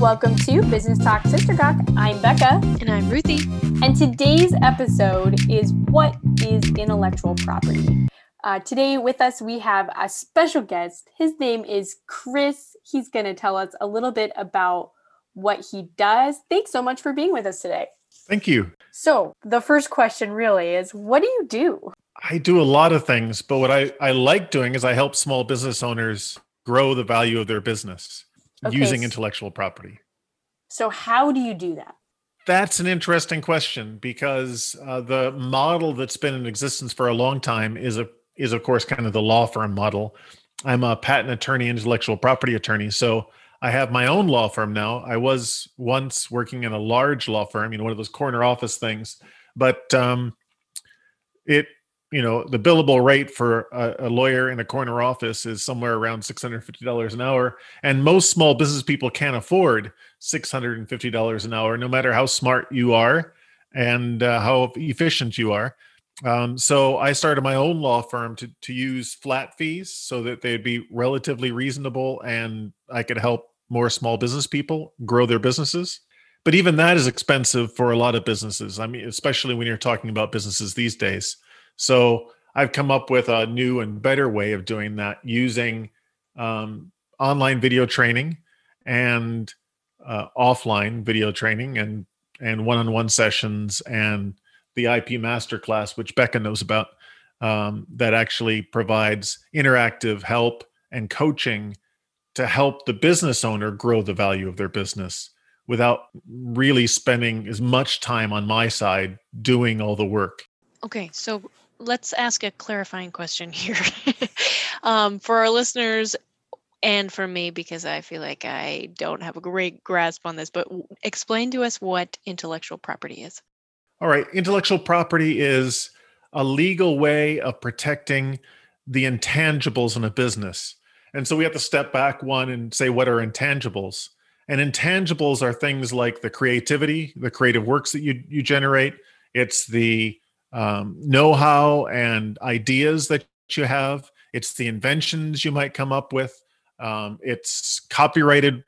Welcome to Business Talk Sister Talk. I'm Becca. And I'm Ruthie. And today's episode is What is Intellectual Property? Uh, today with us, we have a special guest. His name is Chris. He's going to tell us a little bit about what he does. Thanks so much for being with us today. Thank you. So, the first question really is what do you do? I do a lot of things, but what I, I like doing is I help small business owners grow the value of their business okay. using intellectual property. So, how do you do that? That's an interesting question because uh, the model that's been in existence for a long time is a is of course kind of the law firm model. I'm a patent attorney, intellectual property attorney, so I have my own law firm now. I was once working in a large law firm, you know, one of those corner office things, but um, it you know the billable rate for a, a, lawyer in a corner office is somewhere around $650 an hour. And most small business people can't afford $650 an hour no matter how smart you are and uh, how efficient you are. Um, so i started my own law firm to, to use flat fees so that they'd be relatively reasonable and i could help more small business people grow their businesses. But even that is expensive for a lot of businesses. I mean especially when you're talking about businesses these days so I've come up with a new and better way of doing that using um, online video training and uh, offline video training and and one-on-one sessions and the IP masterclass, which Becca knows about, um, that actually provides interactive help and coaching to help the business owner grow the value of their business without really spending as much time on my side doing all the work. Okay, so let's ask a clarifying question here um, for our listeners and for me because I feel like I don't have a great grasp on this. But explain to us what intellectual property is. All right, intellectual property is a legal way of protecting the intangibles in a business. And so we have to step back one and say what are intangibles? And intangibles are things like the creativity, the creative works that you you generate. It's the um, know-how and ideas that you have. It's the inventions you might come up with. Um, it's copyrighted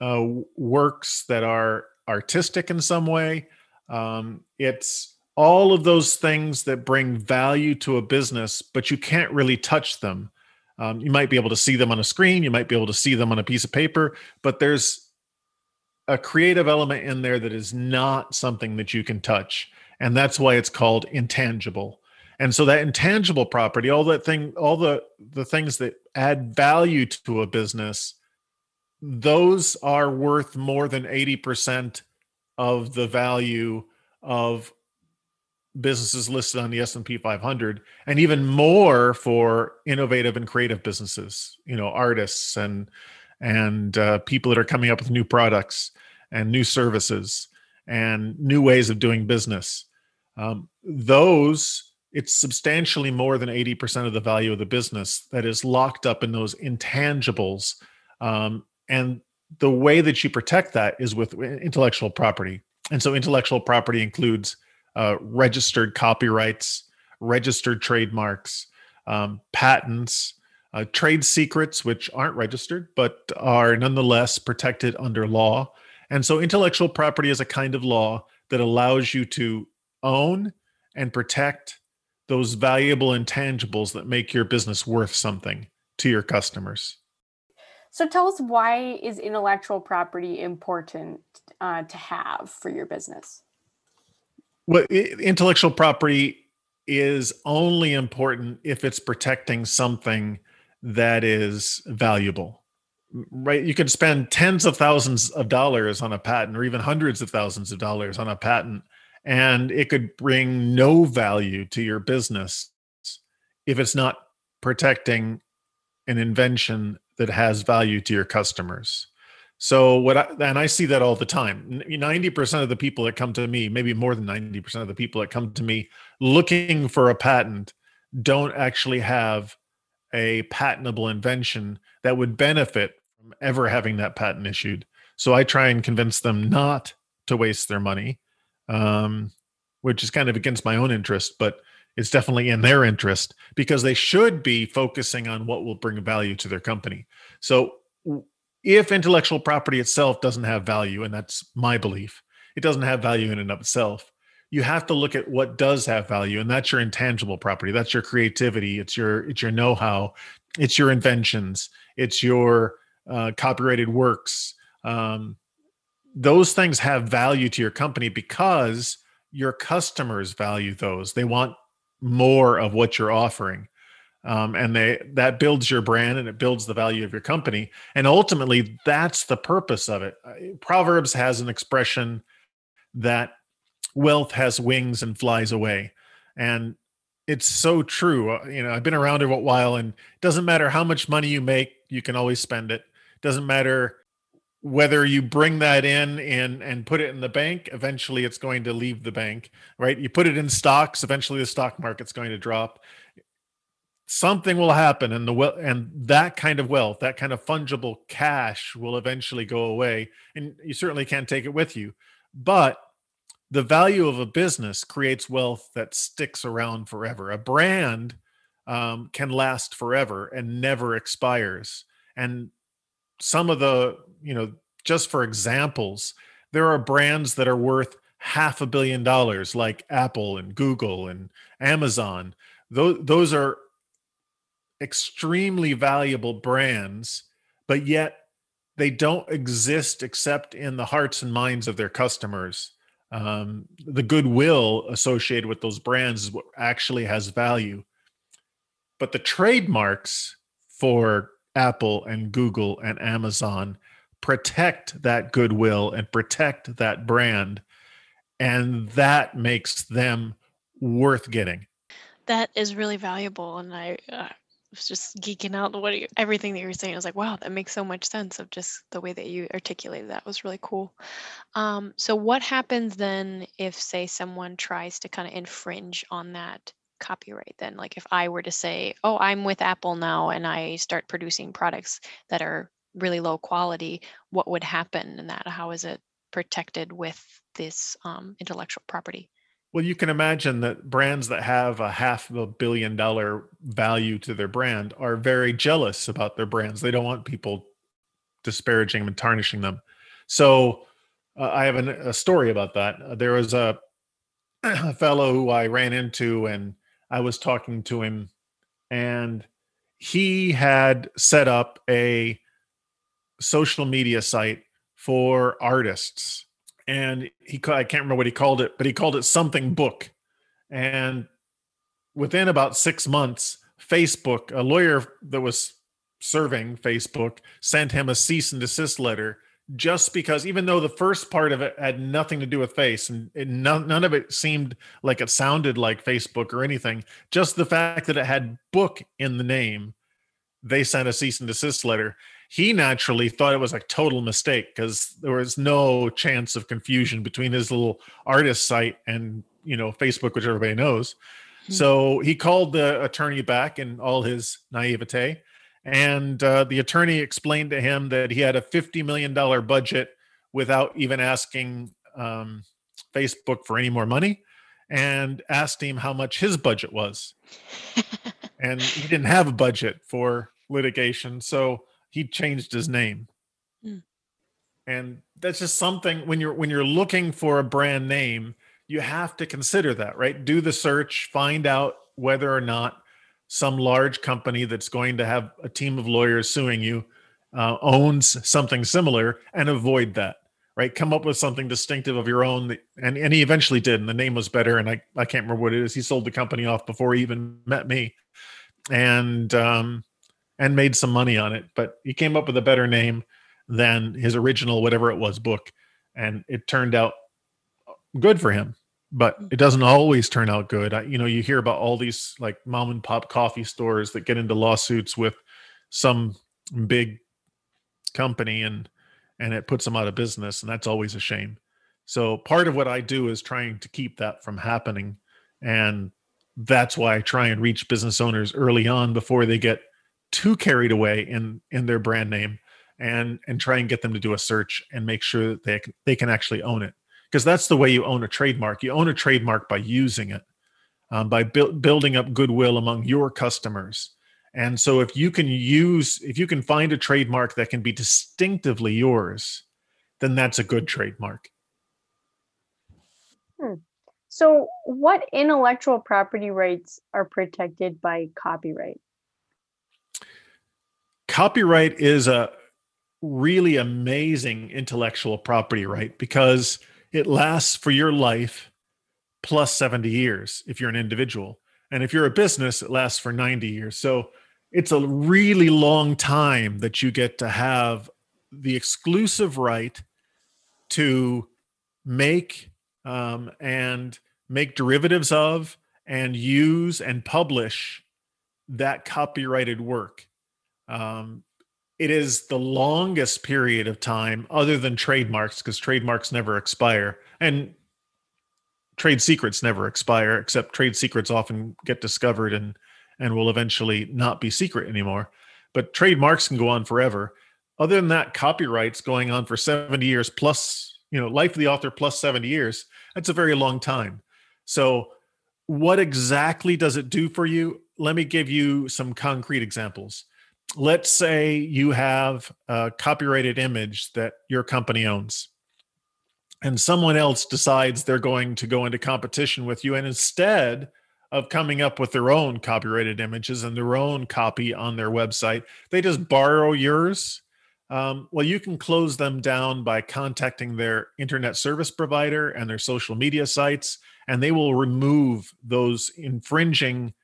uh, works that are artistic in some way. Um, it's all of those things that bring value to a business, but you can't really touch them. Um, you might be able to see them on a screen, you might be able to see them on a piece of paper, but there's a creative element in there that is not something that you can touch and that's why it's called intangible. And so that intangible property all that thing all the the things that add value to a business those are worth more than 80% of the value of businesses listed on the S&P 500 and even more for innovative and creative businesses you know artists and and uh, people that are coming up with new products and new services and new ways of doing business um, those it's substantially more than 80% of the value of the business that is locked up in those intangibles um, and the way that you protect that is with intellectual property. And so intellectual property includes uh, registered copyrights registered trademarks um, patents uh, trade secrets which aren't registered but are nonetheless protected under law. And so intellectual property is a kind of law that allows you to own and protect those valuable intangibles that make your business worth something to your customers. So tell us why is intellectual property important uh, to have for your business? Well, intellectual property is only important if it's protecting something that is valuable. Right? You could spend tens of thousands of dollars on a patent or even hundreds of thousands of dollars on a patent and it could bring no value to your business if it's not protecting an invention that has value to your customers. So what I, and I see that all the time. 90% of the people that come to me, maybe more than 90% of the people that come to me looking for a patent don't actually have a patentable invention that would benefit from ever having that patent issued. So I try and convince them not to waste their money um, which is kind of against my own interest, but it's definitely in their interest because they should be focusing on what will bring value to their company. So if intellectual property itself doesn't have value, and that's my belief, it doesn't have value in and of itself. You have to look at what does have value, and that's your intangible property. That's your creativity. It's your it's your know-how. It's your inventions. It's your uh, copyrighted works. Um, those things have value to your company because your customers value those. They want more of what you're offering. Um, and they that builds your brand and it builds the value of your company. And ultimately that's the purpose of it. Uh, proverbs has an expression that wealth has wings and flies away. And it's so true. Uh, you know i've been around a while and it doesn't matter how much money you make you can always spend it. Doesn't matter whether you bring that in and and put it in the bank eventually it's going to leave the bank right? You put it in stocks eventually the stock market's going to drop. Something will happen and the well and that kind of wealth that kind of fungible cash will eventually go away and you certainly can't take it with you. But the value of a business creates wealth that sticks around forever. A brand um, can last forever and never expires. And some of the you know just for examples there are brands that are worth half a billion dollars like apple and google and amazon those, those are extremely valuable brands, but yet they don't exist except in the hearts and minds of their customers. Um, the goodwill associated with those brands is what actually has value. But the trademarks for Apple and Google and Amazon protect that goodwill and protect that brand. And that makes them worth getting. That is really valuable. And I, uh, was just geeking out what you, everything that you were saying. I was like, wow, that makes so much sense of just the way that you articulated that was really cool. Um, so what happens then if, say, someone tries to kind of infringe on that copyright? Then, like if I were to say, oh, I'm with Apple now, and I start producing products that are really low quality, what would happen in that? How is it protected with this um, intellectual property? Well, you can imagine that brands that have a half of a billion dollar value to their brand are very jealous about their brands. They don't want people disparaging them and tarnishing them. So uh, I have an, a story about that. Uh, there was a, a fellow who I ran into, and I was talking to him, and he had set up a social media site for artists and he I can't remember what he called it, but he called it something book. And within about six months, Facebook, a lawyer that was serving Facebook, sent him a cease and desist letter just because, even though the first part of it had nothing to do with face and none, none of it seemed like it sounded like Facebook or anything, just the fact that it had book in the name, they sent a cease and desist letter he naturally thought it was a total mistake because there was no chance of confusion between his little artist site and you know Facebook, which everybody knows. Mm-hmm. So he called the attorney back in all his naivete, and uh, the attorney explained to him that he had a fifty million dollar budget without even asking um, Facebook for any more money, and asked him how much his budget was, and he didn't have a budget for litigation, so he changed his name. Mm. And that's just something when you're when you're looking for a brand name, you have to consider that, right? Do the search, find out whether or not some large company that's going to have a team of lawyers suing you uh, owns something similar and avoid that right come up with something distinctive of your own and, and he eventually did and the name was better and I, I can't remember what it is he sold the company off before he even met me and um, and made some money on it. But he came up with a better name than his original, whatever it was, book. And it turned out good for him. But mm. it doesn't always turn out good. I, you know, you hear about all these like mom and pop coffee stores that get into lawsuits with some big company and and it puts them out of business and that's always a shame. So part of what I do is trying to keep that from happening and that's why I try and reach business owners early on before they get too carried away in in their brand name and and try and get them to do a search and make sure that they can, they can actually own it because that's the way you own a trademark you own a trademark by using it um, by bu- building up goodwill among your customers And so if you can use, if you can find a trademark that can be distinctively yours, then that's a good trademark. Hmm. So, what intellectual property rights are protected by copyright? Copyright is a really amazing intellectual property right because it lasts for your life plus 70 years if you're an individual. And if you're a business, it lasts for 90 years. So it's a really long time that you get to have the exclusive right to make um, and make derivatives of and use and publish that copyrighted work. Um, it is the longest period of time other than trademarks because trademarks never expire and trade secrets never expire except trade secrets often get discovered and and will eventually not be secret anymore. But trademarks can go on forever. Other than that copyrights going on for 70 years plus you know life of the author plus 70 years that's a very long time. So what exactly does it do for you? Let me give you some concrete examples let's say you have a copyrighted image that your company owns and someone else decides they're going to go into competition with you and instead of coming up with their own copyrighted images and their own copy on their website they just borrow yours um, well you can close them down by contacting their internet service provider and their social media sites and they will remove those infringing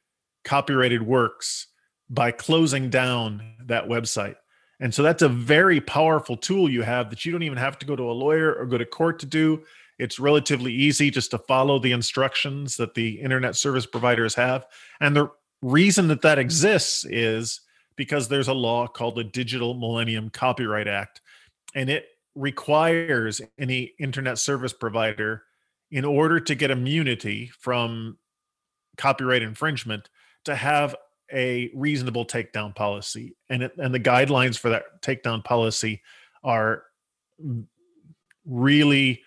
copyrighted works by closing down that website. And so that's a very powerful tool you have that you don't even have to go to a lawyer or go to court to do. It's relatively easy just to follow the instructions that the internet service providers have. And the reason that that exists is because there's a law called the Digital Millennium Copyright Act, and it requires any internet service provider, in order to get immunity from copyright infringement, to have a reasonable takedown policy, and it, and the guidelines for that takedown policy are really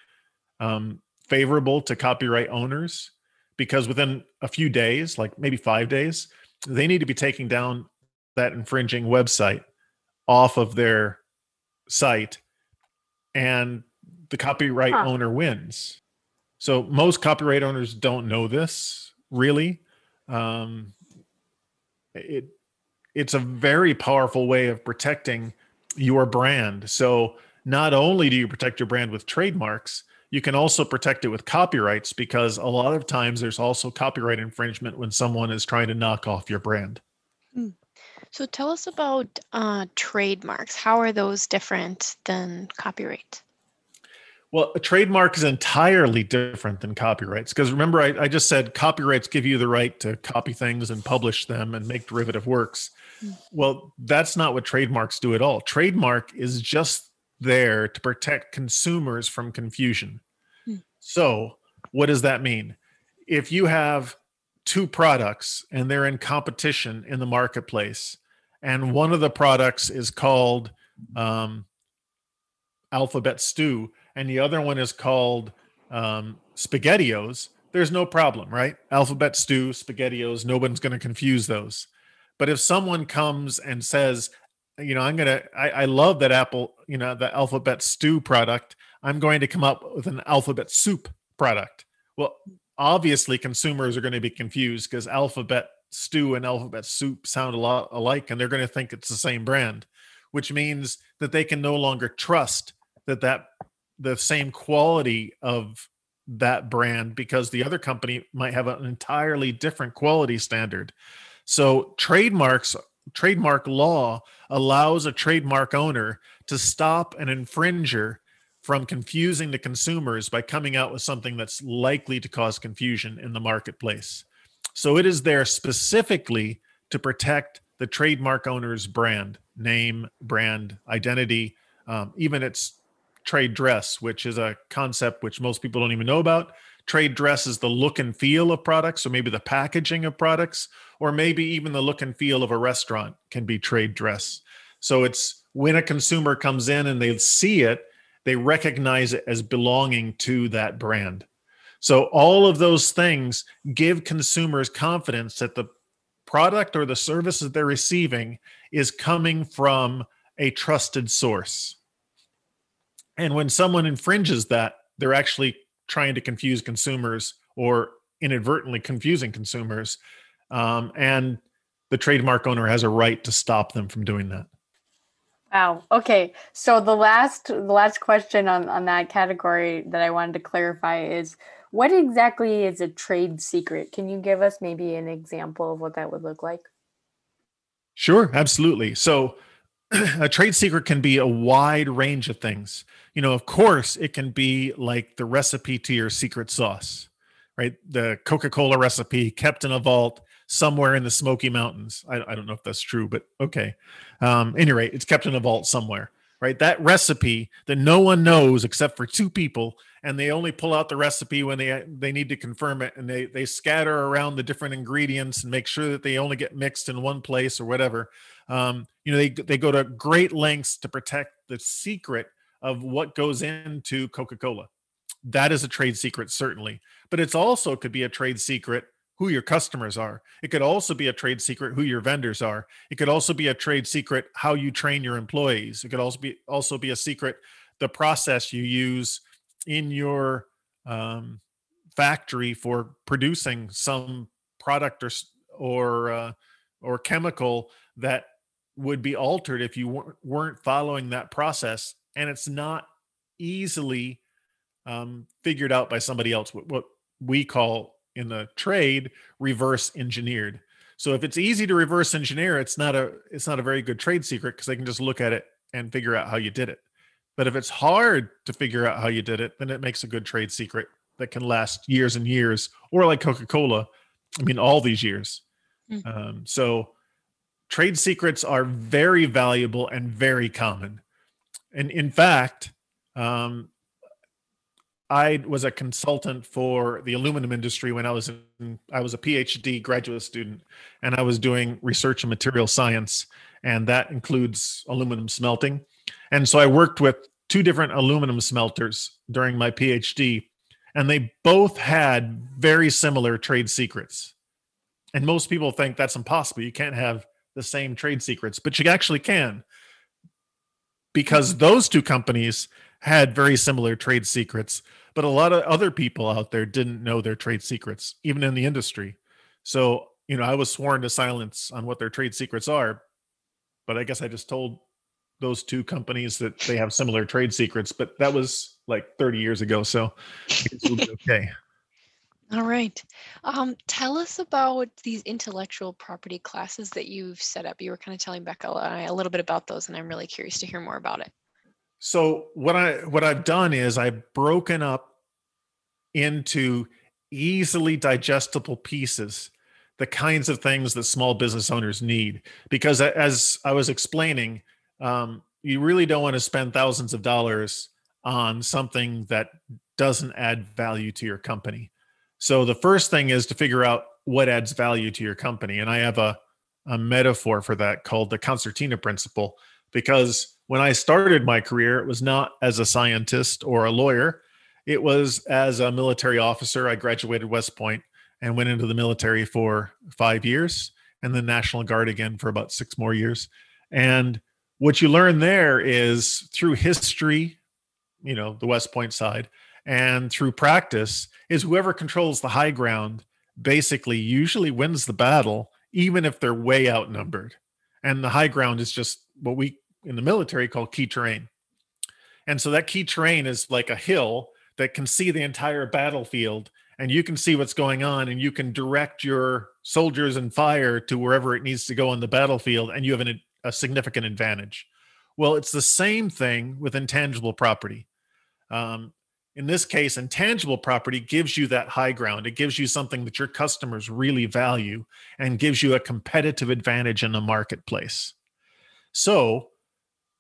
um, favorable to copyright owners because within a few days, like maybe five days, they need to be taking down that infringing website off of their site, and the copyright huh. owner wins. So most copyright owners don't know this really. Um, it it's a very powerful way of protecting your brand. So not only do you protect your brand with trademarks, you can also protect it with copyrights because a lot of times there's also copyright infringement when someone is trying to knock off your brand. Hmm. So tell us about uh, trademarks. How are those different than copyright? Well, a trademark is entirely different than copyrights because remember, I, I, just said copyrights give you the right to copy things and publish them and make derivative works. Hmm. Well, that's not what trademarks do at all. Trademark is just there to protect consumers from confusion. Hmm. So, what does that mean? If you have two products and they're in competition in the marketplace, and one of the products is called um, Alphabet Stew and the other one is called um, SpaghettiOs, there's no problem, right? Alphabet stew, SpaghettiOs, no one's going to confuse those. But if someone comes and says, you know, I'm going to, I love that Apple, you know, the alphabet stew product. I'm going to come up with an alphabet soup product. Well, obviously consumers are going to be confused because alphabet stew and alphabet soup sound a lot alike and they're going to think it's the same brand, which means that they can no longer trust that that the same quality of that brand because the other company might have an entirely different quality standard. So trademarks trademark law allows a trademark owner to stop an infringer from confusing the consumers by coming out with something that's likely to cause confusion in the marketplace. So it is there specifically to protect the trademark owner's brand, name, brand, identity, um, even its trade dress, which is a concept which most people don't even know about. Trade dress is the look and feel of products, or maybe the packaging of products, or maybe even the look and feel of a restaurant can be trade dress. So it's when a consumer comes in and they see it, they recognize it as belonging to that brand. So all of those things give consumers confidence that the product or the service that they're receiving is coming from a trusted source. And when someone infringes that, they're actually trying to confuse consumers or inadvertently confusing consumers. Um, and the trademark owner has a right to stop them from doing that. Wow. Okay. So the last the last question on, on that category that I wanted to clarify is what exactly is a trade secret? Can you give us maybe an example of what that would look like? Sure, absolutely. So a trade secret can be a wide range of things. You know, of course, it can be like the recipe to your secret sauce, right? The Coca Cola recipe kept in a vault somewhere in the Smoky Mountains. I, I don't know if that's true, but okay. Um, any rate, it's kept in a vault somewhere, right? That recipe that no one knows except for two people and they only pull out the recipe when they they need to confirm it and they they scatter around the different ingredients and make sure that they only get mixed in one place or whatever um, you know they they go to great lengths to protect the secret of what goes into coca-cola. That is a trade secret certainly but it's also could be a trade secret who your customers are. It could also be a trade secret who your vendors are. It could also be a trade secret how you train your employees. It could also be also be a secret the process you use in your um, factory for producing some product or or uh, or chemical that would be altered if you weren't following that process and it's not easily um, figured out by somebody else what, what we call in the trade reverse engineered so if it's easy to reverse engineer it's not a it's not a very good trade secret because they can just look at it and figure out how you did it but if it's hard to figure out how you did it, then it makes a good trade secret that can last years and years, or like Coca Cola, I mean, all these years. Mm. Um, so trade secrets are very valuable and very common. And in fact, um, I was a consultant for the aluminum industry when I was in, I was a PhD graduate student and I was doing research in material science and that includes aluminum smelting. And so I worked with two different aluminum smelters during my PhD, and they both had very similar trade secrets. And most people think that's impossible. You can't have the same trade secrets, but you actually can because those two companies had very similar trade secrets, but a lot of other people out there didn't know their trade secrets, even in the industry. So, you know, I was sworn to silence on what their trade secrets are, but I guess I just told those two companies that they have similar trade secrets, but that was like 30 years ago. So okay. All right. Um, tell us about these intellectual property classes that you've set up. You were kind of telling Becca a little bit about those, and I'm really curious to hear more about it. So what I what I've done is I've broken up into easily digestible pieces the kinds of things that small business owners need because as i was explaining um, you really don't want to spend thousands of dollars on something that doesn't add value to your company. So the first thing is to figure out what adds value to your company. And I have a, a metaphor for that called the concertina principle, because when I started my career, it was not as a scientist or a lawyer. It was as a military officer. I graduated West Point and went into the military for five years and the National Guard again for about six more years. And what you learn there is through history, you know, the West Point side, and through practice, is whoever controls the high ground basically usually wins the battle, even if they're way outnumbered. And the high ground is just what we in the military call key terrain. And so that key terrain is like a hill that can see the entire battlefield and you can see what's going on and you can direct your soldiers and fire to wherever it needs to go on the battlefield and you have an a significant advantage. Well, it's the same thing with intangible property. Um, in this case, intangible property gives you that high ground. It gives you something that your customers really value and gives you a competitive advantage in the marketplace. So,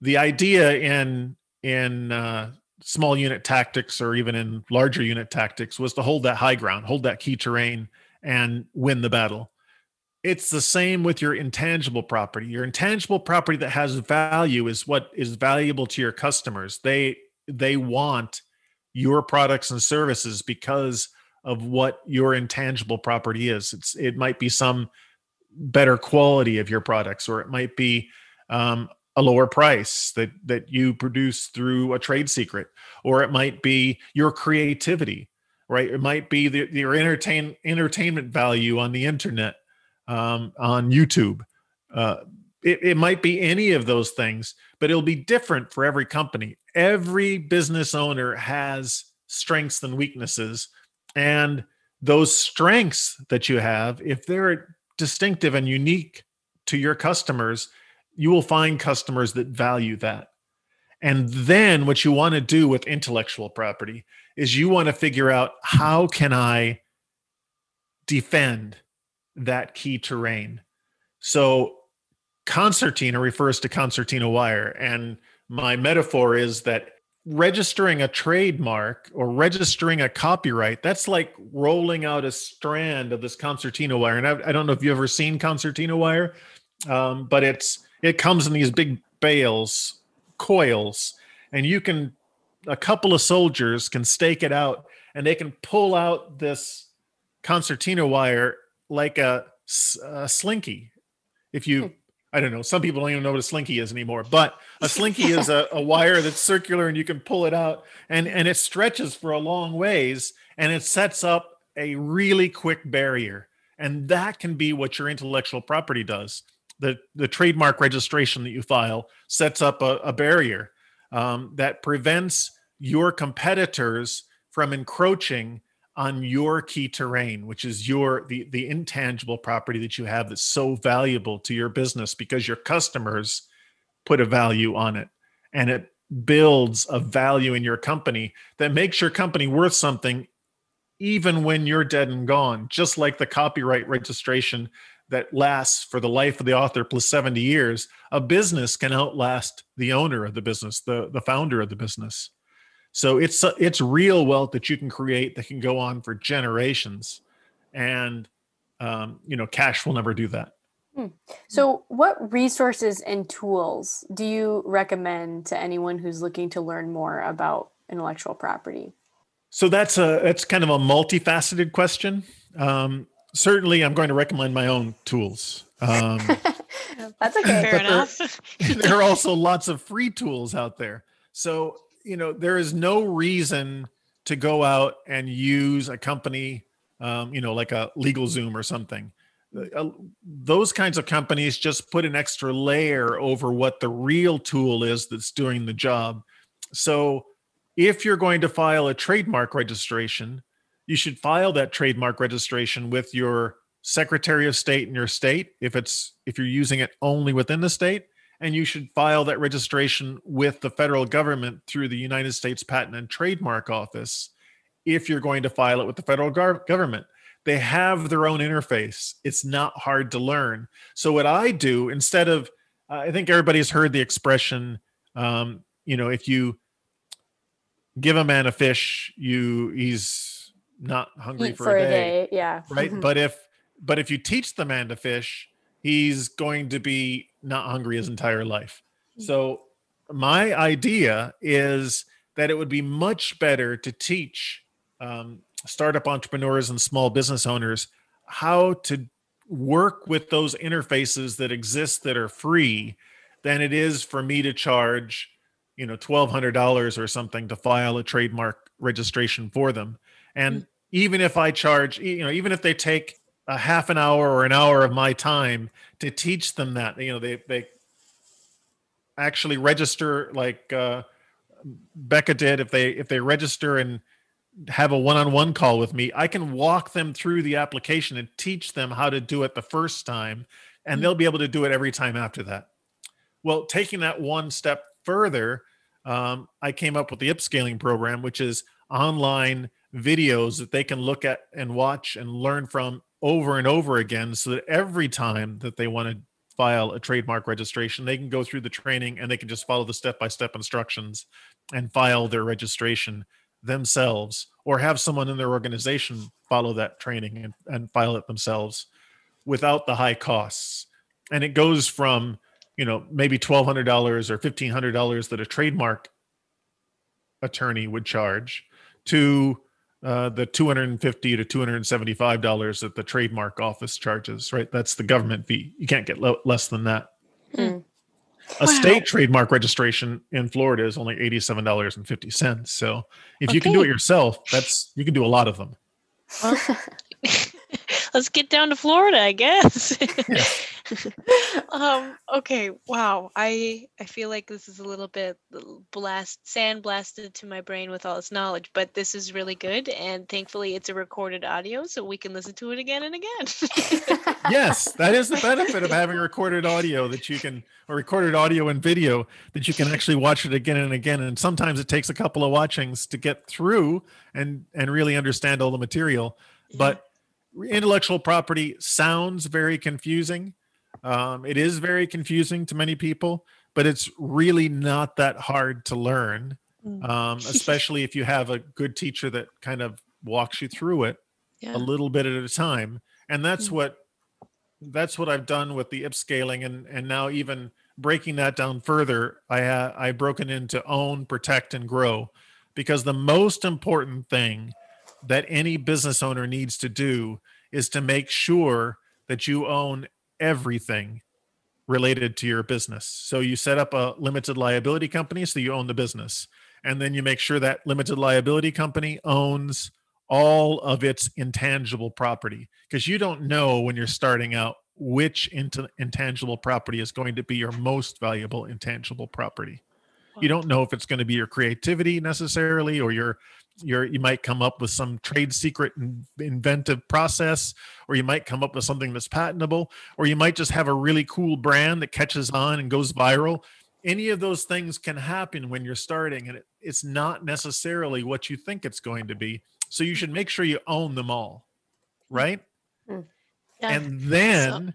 the idea in in uh, small unit tactics or even in larger unit tactics was to hold that high ground, hold that key terrain, and win the battle. It's the same with your intangible property. Your intangible property that has value is what is valuable to your customers. They they want your products and services because of what your intangible property is. It's it might be some better quality of your products, or it might be um, a lower price that that you produce through a trade secret, or it might be your creativity, right? It might be the, your entertain entertainment value on the internet, um, on YouTube. Uh, it, it might be any of those things, but it'll be different for every company. Every business owner has strengths and weaknesses, and those strengths that you have, if they're distinctive and unique to your customers, you will find customers that value that. And then what you want to do with intellectual property is you want to figure out how can I defend that key terrain. So concertina refers to concertina wire. And my metaphor is that registering a trademark or registering a copyright that's like rolling out a strand of this concertina wire. And i, I don't know if you've ever seen concertina wire um, but it's it comes in these big bales coils and you can a couple of soldiers can stake it out and they can pull out this concertina wire like a, a slinky. If you hmm. I don't know. Some people don't even know what a slinky is anymore. But a slinky is a, a, wire that's circular and you can pull it out and, and it stretches for a long ways and it sets up a really quick barrier. And that can be what your intellectual property does. The, the trademark registration that you file sets up a, a barrier um, that prevents your competitors from encroaching on your key terrain which is your the the intangible property that you have that's so valuable to your business because your customers put a value on it. And it builds a value in your company that makes your company worth something even when you're dead and gone just like the copyright registration that lasts for the life of the author plus 70 years. A business can outlast the owner of the business the the founder of the business so it's it's real wealth that you can create that can go on for generations, and um, you know cash will never do that. Hmm. So, what resources and tools do you recommend to anyone who's looking to learn more about intellectual property? So that's a that's kind of a multifaceted question. Um, certainly, I'm going to recommend my own tools. Um, that's okay. Fair enough. There, there are also lots of free tools out there. So you know there is no reason to go out and use a company um, you know like a LegalZoom or something. Uh, those kinds of companies just put an extra layer over what the real tool is that's doing the job. So if you're going to file a trademark registration you should file that trademark registration with your secretary of state in your state if it's if you're using it only within the state and you should file that registration with the federal government through the United States Patent and Trademark Office if you're going to file it with the federal gar- government. They have their own interface. It's not hard to learn. So, what I do instead of, uh, I think everybody's heard the expression, um, you know, if you give a man a fish, you he's not hungry for, for, a, day, day. Yeah. Right. Mm-hmm. But if but if you teach the man to fish, he's going to be not hungry his entire life. Hmm. So my idea is that it would be much better to teach um, startup entrepreneurs and small business owners how to work with those interfaces that exist that are free than it is for me to charge you know $1200 or something to file a trademark registration for them and mm-hmm. even if i charge you know even if they take a half an hour or an hour of my time to teach them that you know they they actually register like uh, Becca did if they if they register and have a one-on-one call with me I can walk them through the application and teach them how to do it the first time and they'll be able to do it every time after that. Well taking that one step further um, I came up with the upscaling program which is online videos that they can look at and watch and learn from over and over again so that every time that they want to file a trademark registration, they can go through the training and they can just follow the step by step instructions and file their registration themselves or have someone in their organization follow that training and, and file it themselves without the high costs. And it goes from, you know, maybe $1,200 or $1,500 that a trademark attorney would charge to uh, the 250 to 275 dollars that the trademark office charges. Right, that's the government fee. You can't get lo- less than that. Hmm. A Wow. state trademark registration in Florida is only eighty-seven dollars and fifty cents. So if you can do it yourself, that's you can do a lot of them. Let's get down to Florida, I guess. Yeah. um, okay, wow. I I feel like this is a little bit blast sand blasted to my brain with all this knowledge, but this is really good and thankfully it's a recorded audio so we can listen to it again and again. yes, that is the benefit of having recorded audio that you can, or recorded audio and video that you can actually watch it again and again. And sometimes it takes a couple of watchings to get through and and really understand all the material. But intellectual property sounds very confusing. Um, it is very confusing to many people, but it's really not that hard to learn, Mm. um, especially if you have a good teacher that kind of walks you through it yeah. a little bit at a time and that's Mm. what that's what i've done with the ip scaling and and now even breaking that down further i ha- i broken into own protect and grow because the most important thing that any business owner needs to do is to make sure that you own everything related to your business. So you set up a limited liability company so you own the business and then you make sure that limited liability company owns all of its intangible property because you don't know when you're starting out which int- intangible property is going to be your most valuable intangible property. You don't know if it's going to be your creativity necessarily or your your you might come up with some trade secret and inventive process or you might come up with something that's patentable or you might just have a really cool brand that catches on and goes viral. Any of those things can happen when you're starting and it, it's not necessarily what you think it's going to be. So you should make sure you own them all right? Mm-hmm. Yeah. and then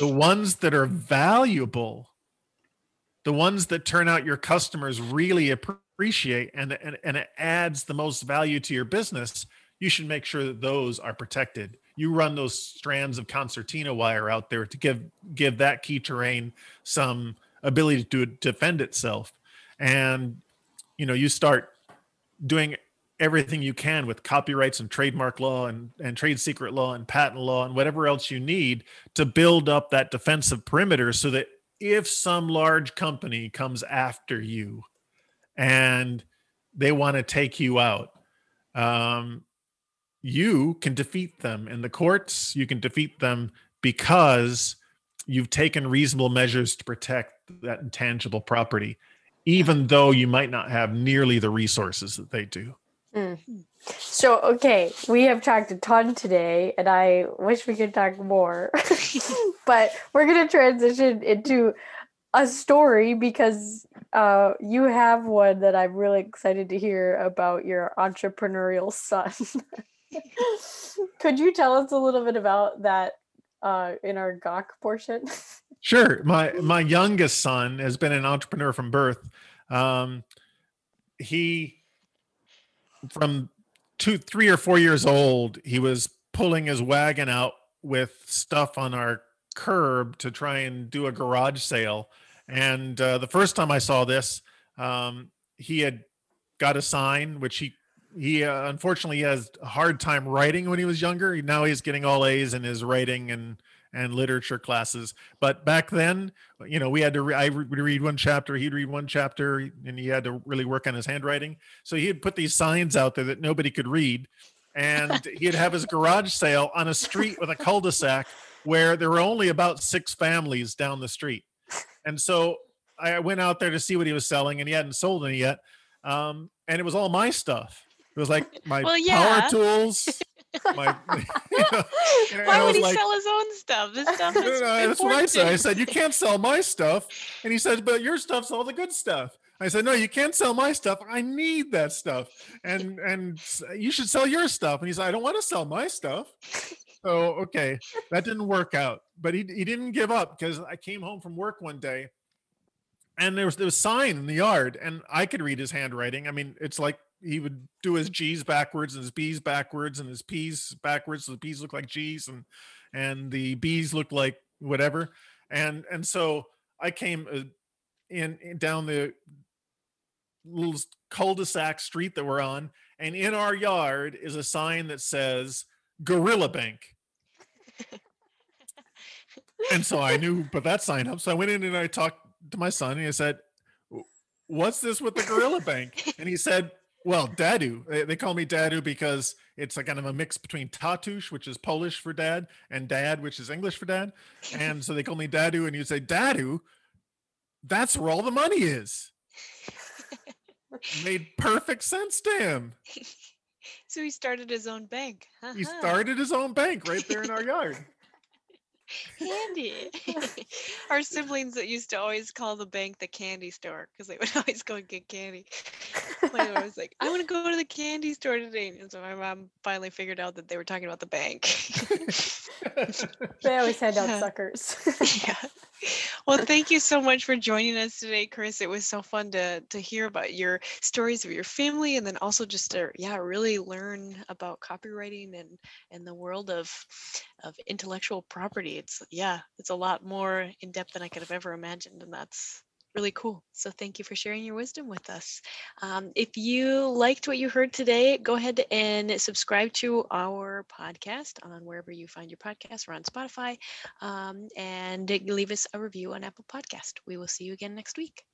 the ones that are valuable the ones that turn out your customers really appreciate and, and and it adds the most value to your business you should make sure that those are protected. You run those strands of concertina wire out there to give give that key terrain some ability to defend itself. And you know you start doing everything you can with copyrights and trademark law and, and trade secret law and patent law and whatever else you need to build up that defensive perimeter so that if some large company comes after you and they want to take you out. Um, you can defeat them in the courts you can defeat them because you've taken reasonable measures to protect that intangible property even though you might not have nearly the resources that they do. So, okay, we have talked a ton today, and I wish we could talk more. but we're going to transition into a story because uh, you have one that I'm really excited to hear about your entrepreneurial son. Could you tell us a little bit about that uh, in our Gawk portion? Sure. My my youngest son has been an entrepreneur from birth. Um, he from two, three or four years old, he was pulling his wagon out with stuff on our curb to try and do a garage sale. And uh, the first time I saw this, um, he had got a sign, which he he uh, unfortunately has a hard time writing when he was younger. Now he's getting all A's in his writing and and literature classes. But back then, you know, we had to, re- I would read one chapter, he'd read one chapter, and he had to really work on his handwriting. So he had put these signs out there that nobody could read. And he'd have his garage sale on a street with a cul-de-sac where there were only about six families down the street. And so I went out there to see what he was selling, and he hadn't sold any yet. Um, and it was all my stuff. It was like my Well, yeah. power tools. My, you know, Why would he like- sell his own stuff? This stuff no, is no, that's what I said. I said, you can't sell my stuff. And he said, but your stuff's all the good stuff. I said, no, you can't sell my stuff. I need that stuff. And and you should sell your stuff. And he said, I don't want to sell my stuff. So okay, that didn't work out. But he he didn't give up because I came home from work one day and there was there was a sign in the yard and I could read his handwriting. I mean, it's like he would do his G's backwards and his B's backwards and his P's backwards. So the P's look like G's and and the B's look like whatever. And and so I came uh, in, in down the little cul-de-sac street that we're on, and in our yard is a sign that says Gorilla Bank. And so I knew but that sign up. So I went in and I talked to my son and I said, What's this with the Gorilla Bank? And he said, Well, Dadu. They, they call me Dadu because it's a kind of a mix between Tatush, which is Polish for dad, and Dad, which is English for dad. And so they call me Dadu, and you say, Dadu, that's where all the money is. Made perfect sense to him. So he started his own bank. He Uh-huh. started his own bank right there in our yard. Handy. Our siblings that used to always call the bank the candy store because they would always go and get candy. My mom was like, I want to go to the candy store today. And so my mom finally figured out that they were talking about the bank. They always hand out suckers. yeah. Well, thank you so much for joining us today, Chris. It was so fun to to hear about your stories of your family and then also just to yeah, really learn about copyrighting and and the world of of intellectual property. It's yeah, it's a lot more in depth than I could have ever imagined and that's really cool. So thank you for sharing your wisdom with us. Um, if you liked what you heard today, go ahead and subscribe to our podcast on wherever you find your podcast. We're on Spotify um, and leave us a review on Apple Podcast. We will see you again next week.